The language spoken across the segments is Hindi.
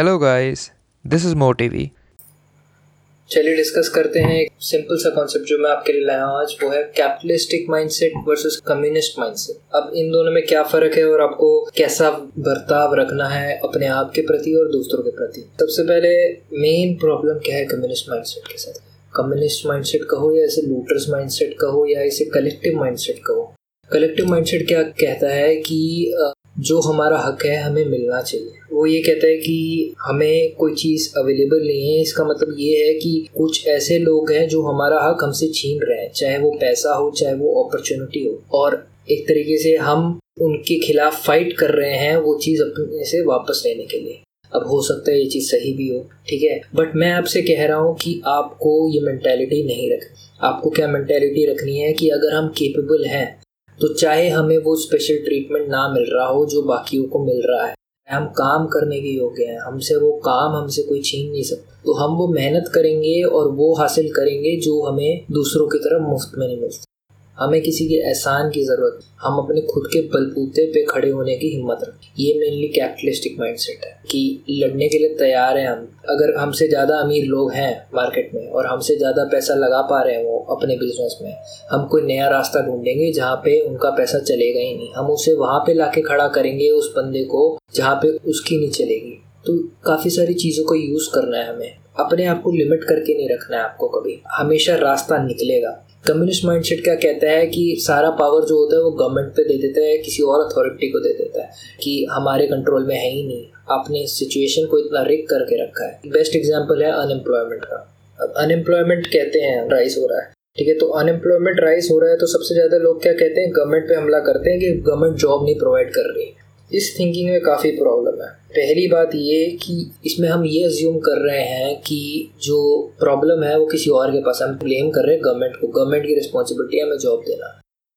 हेलो गाइस दिस इज़ मोटिवी चलिए डिस्कस करते हैं एक सिंपल सा कॉन्सेप्ट जो मैं आपके लिए लाया हूँ आज, वो है capitalistic mindset versus communist mindset अब इन दोनों में क्या फ़र्क है और आपको कैसा बर्ताव रखना है अपने आप के प्रति और दूसरों के प्रति? सबसे पहले मेन प्रॉब्लम क्या है कम्युनिस्ट माइंडसेट के साथ? कम्युनिस्ट माइंडसेट कहो या इसे लूटर्स माइंडसेट कहो या इसे कलेक्टिव माइंडसेट कहो? कलेक्टिव माइंडसेट क्या कहता है कि जो हमारा हक है, हमें मिलना चाहिए। वो ये कहता है कि हमें कोई चीज़ अवेलेबल नहीं है। इसका मतलब ये है कि कुछ ऐसे लोग हैं जो हमारा हक हमसे छीन रहे हैं, चाहे वो पैसा हो, चाहे वो अपॉर्चुनिटी हो। और एक तरीके से हम उनके खिलाफ फाइट कर रहे हैं वो चीज़ अपने से वापस लेने के लिए। अब हो सकता है ये चीज़ सही भी हो, ठीक है? बट मैं आपसे कह रहा हूँ कि आपको ये मैंटेलिटी नहीं रखनी। आपको क्या मैंटेलिटी रखनी है कि अगर हम केपेबल हैं तो चाहे हमें वो स्पेशल ट्रीटमेंट ना मिल रहा हो, जो बाकियों को मिल रहा है हम काम करने के योग्य हैं, हमसे वो काम हमसे कोई छीन नहीं सकता। तो हम वो मेहनत करेंगे और वो हासिल करेंगे जो हमें दूसरों की तरफ़ मुफ़्त में नहीं मिलता। हमें किसी के एहसान की ज़रूरत, हम अपने खुद के बलबूते पे खड़े होने की हिम्मत रखें। ये मेनली कैपिटलिस्टिक माइंडसेट है कि लड़ने के लिए तैयार हैं हम। अगर हमसे ज़्यादा अमीर लोग हैं मार्केट में और हमसे ज़्यादा पैसा लगा पा रहे हैं वो अपने बिज़नेस में, हम कोई नया रास्ता ढूंढेंगे जहाँ पे उनका पैसा चलेगा ही नहीं। हम उसे वहाँ पे लाके खड़ा करेंगे उस बंदे को जहाँ पे उसकी नहीं चलेगी। तो काफ़ी सारी चीज़ों को यूज़ करना है हमें। अपने आप को लिमिट करके नहीं रखना है आपको कभी। हमेशा रास्ता निकलेगा। कम्युनिस्ट माइंडसेट क्या कहता है कि सारा पावर जो होता है वो गवर्नमेंट पे दे देता है, किसी और अथॉरिटी को दे देता है कि हमारे कंट्रोल में है ही नहीं। आपने सिचुएशन को इतना रिक करके रखा है। बेस्ट एग्ज़ाम्पल है अनएम्प्लॉयमेंट का। अब अनएम्प्लॉयमेंट कहते हैं राइस हो रहा है। ठीक है तो अनएम्प्लॉयमेंट राइस हो रहा है तो सबसे ज़्यादा लोग क्या कहते हैं? गवर्नमेंट पे हमला करते हैं कि गवर्नमेंट जॉब नहीं प्रोवाइड कर रही। इस थिंकिंग में काफ़ी प्रॉब्लम है। पहली बात ये कि इसमें हम ये अज्यूम कर रहे हैं कि जो प्रॉब्लम है वो किसी और के पास हम ब्लेम कर रहे हैं गवर्नमेंट को। गवर्नमेंट की रिस्पॉन्सिबिलिटी हमें जॉब देना।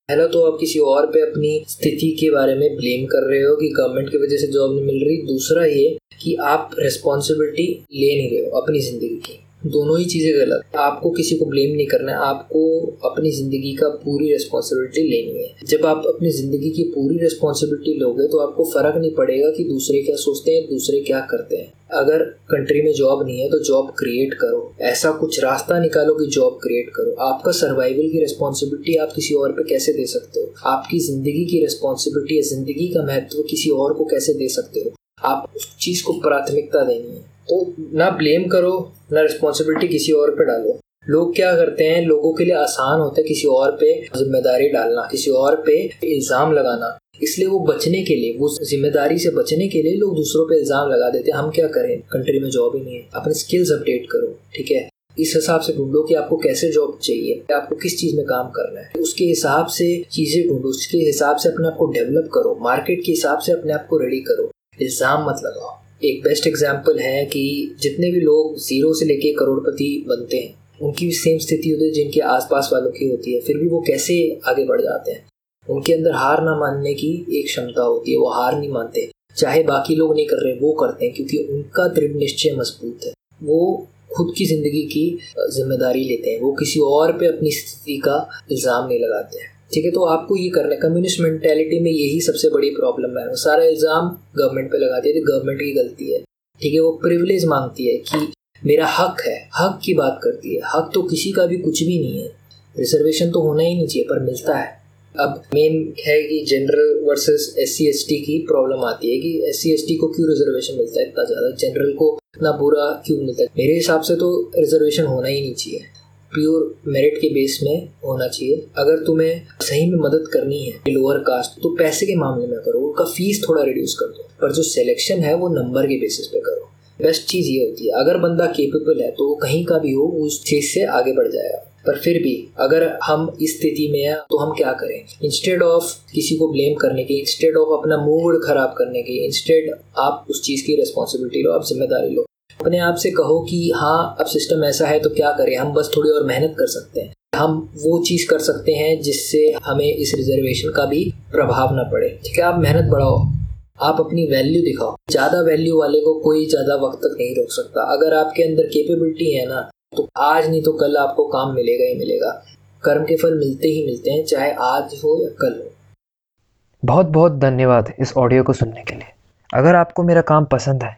पहला तो आप किसी और पे अपनी स्थिति के बारे में ब्लेम कर रहे हो कि गवर्नमेंट की वजह से जॉब नहीं मिल रही। दूसरा ये कि आप रिस्पॉन्सिबिलिटी ले नहीं रहे हो अपनी ज़िंदगी की। दोनों ही चीज़ें गलत आपको किसी को ब्लेम नहीं करना है, आपको अपनी ज़िंदगी का पूरी रिस्पॉन्सिबिलिटी लेनी है। जब आप अपनी ज़िंदगी की पूरी रिस्पॉन्सिबिलिटी लोगे तो आपको फ़र्क नहीं पड़ेगा कि दूसरे क्या सोचते हैं, दूसरे क्या करते हैं। अगर कंट्री में जॉब नहीं है तो जॉब क्रिएट करो। ऐसा कुछ रास्ता निकालो कि जॉब क्रिएट करो। आपका सर्वाइवल की रिस्पॉन्सिबिलिटी आप किसी और पे कैसे दे सकते हो? आपकी ज़िंदगी की रिस्पॉन्सिबिलिटी या ज़िंदगी का महत्व किसी और को कैसे दे सकते हो? आप उस चीज़ को प्राथमिकता देनी है। तो ना ब्लेम करो, ना रिस्पॉन्सिबिलिटी किसी और पे डालो। लोग क्या करते हैं? लोगों के लिए आसान होता है किसी और पे ज़िम्मेदारी डालना, किसी और पे इल्ज़ाम लगाना। इसलिए वो बचने के लिए, वो ज़िम्मेदारी से बचने के लिए लोग दूसरों पे इल्ज़ाम लगा देते हैं। हम क्या करें? कंट्री में जॉब ही नहीं है। अपने स्किल्स अपडेट करो, ठीक है? इस हिसाब से ढूंढो कि आपको कैसे जॉब चाहिए आपको किस चीज़ में काम करना है। उसके हिसाब से चीज़ें ढूंढो, उसके हिसाब से अपने आप को डेवलप करो। मार्केट के हिसाब से अपने आप को रेडी करो। इल्ज़ाम मत लगाओ। एक बेस्ट एग्ज़ाम्पल है कि जितने भी लोग ज़ीरो से लेके करोड़पति बनते हैं, उनकी भी सेम स्थिति होती है, जिनके आसपास वालों की होती है। फिर भी वो कैसे आगे बढ़ जाते हैं? उनके अंदर हार ना मानने की एक क्षमता होती है, वो हार नहीं मानते। चाहे बाकी लोग नहीं कर रहे, वो करते हैं, क्योंकि उनका दृढ़ निश्चय मज़बूत है। वो खुद की ज़िंदगी की ज़िम्मेदारी लेते हैं। वो किसी और पे अपनी स्थिति का इल्ज़ाम नहीं लगाते हैं। ठीक है तो आपको ये करना है। कम्युनिस्ट मेंटेलिटी में यही सबसे बड़ी प्रॉब्लम है। वो सारा इल्ज़ाम गवर्नमेंट पे लगाती है गवर्नमेंट की गलती है। ठीक है, वो प्रिविलेज मांगती है कि मेरा हक है, हक की बात करती है। हक तो किसी का भी कुछ भी नहीं है। रिजर्वेशन तो होना ही नहीं चाहिए, पर मिलता है। अब मेन है कि जनरल वर्सेस एस सी की प्रॉब्लम आती है कि एस सी को क्यों रिजर्वेशन मिलता है इतना ज़्यादा? जनरल को इतना बुरा क्यों मिलता है? मेरे हिसाब से तो रिजर्वेशन होना ही नहीं चाहिए। प्योर मेरिट के बेस में होना चाहिए। अगर तुम्हें सही में मदद करनी है लोअर कास्ट तो पैसे के मामले में करो, उनका फ़ीस थोड़ा रिड्यूस कर दो। पर जो सिलेक्शन है, वो नंबर के बेसिस पे करो। बेस्ट चीज़ ये होती है, अगर बंदा केपेबल है तो वो कहीं का भी हो, उस चीज़ से आगे बढ़ जाएगा। पर फिर भी, अगर हम इस स्थिति में हैं तो हम क्या करें? इंस्टेड ऑफ़ किसी को ब्लेम करने की इंस्टेड ऑफ़ अपना मूड खराब करने की इंस्टेड आप उस चीज़ की रिस्पॉन्सिबिलिटी लो, आप ज़िम्मेदारी लो। अपने आप से कहो कि हाँ अब सिस्टम ऐसा है तो क्या करें? हम बस थोड़ी और मेहनत कर सकते हैं। हम वो चीज़ कर सकते हैं जिससे हमें इस रिजर्वेशन का भी प्रभाव ना पड़े। ठीक है, आप मेहनत बढ़ाओ। आप अपनी वैल्यू दिखाओ। ज़्यादा वैल्यू वाले को कोई ज़्यादा वक्त तक नहीं रोक सकता। अगर आपके अंदर केपेबिलिटी है ना तो आज नहीं तो कल आपको काम मिलेगा ही मिलेगा। कर्म के फल मिलते ही मिलते हैं, चाहे आज हो या कल हो। बहुत बहुत धन्यवाद इस ऑडियो को सुनने के लिए। अगर आपको मेरा काम पसंद है